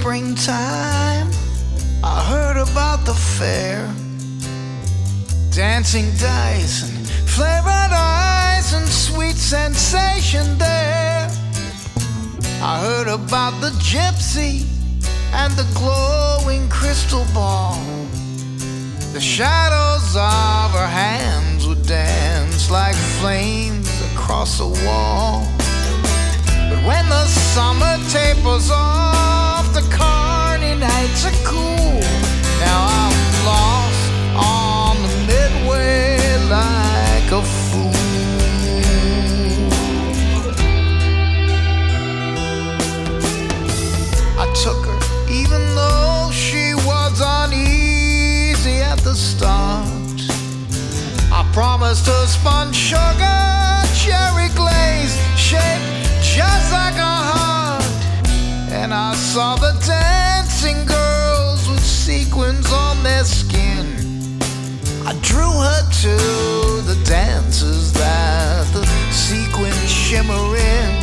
springtime, I heard about the fair. Dancing dice and flavored ice and sweet sensation there. I heard about the gypsy and the glowing crystal ball. The shadows of her hands would dance like flames across a wall. But when the summer tapers off, saw the dancing girls with sequins on their skin. I drew her to the dances that the sequins shimmer in.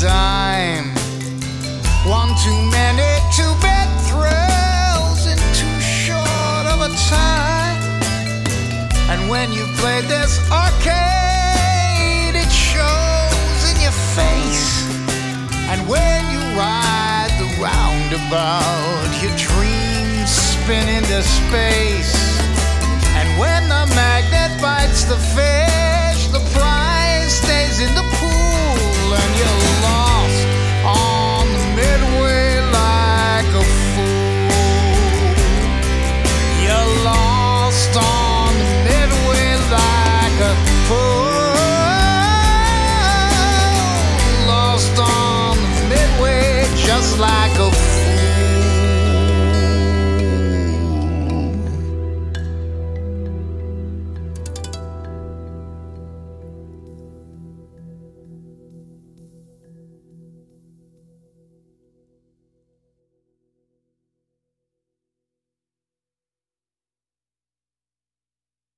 Dime. One too many two bed thrills in too short of a time. And when you play this arcade, it shows in your face. And when you ride the roundabout, your dreams spin into space. And when the magnet bites the fish, just like a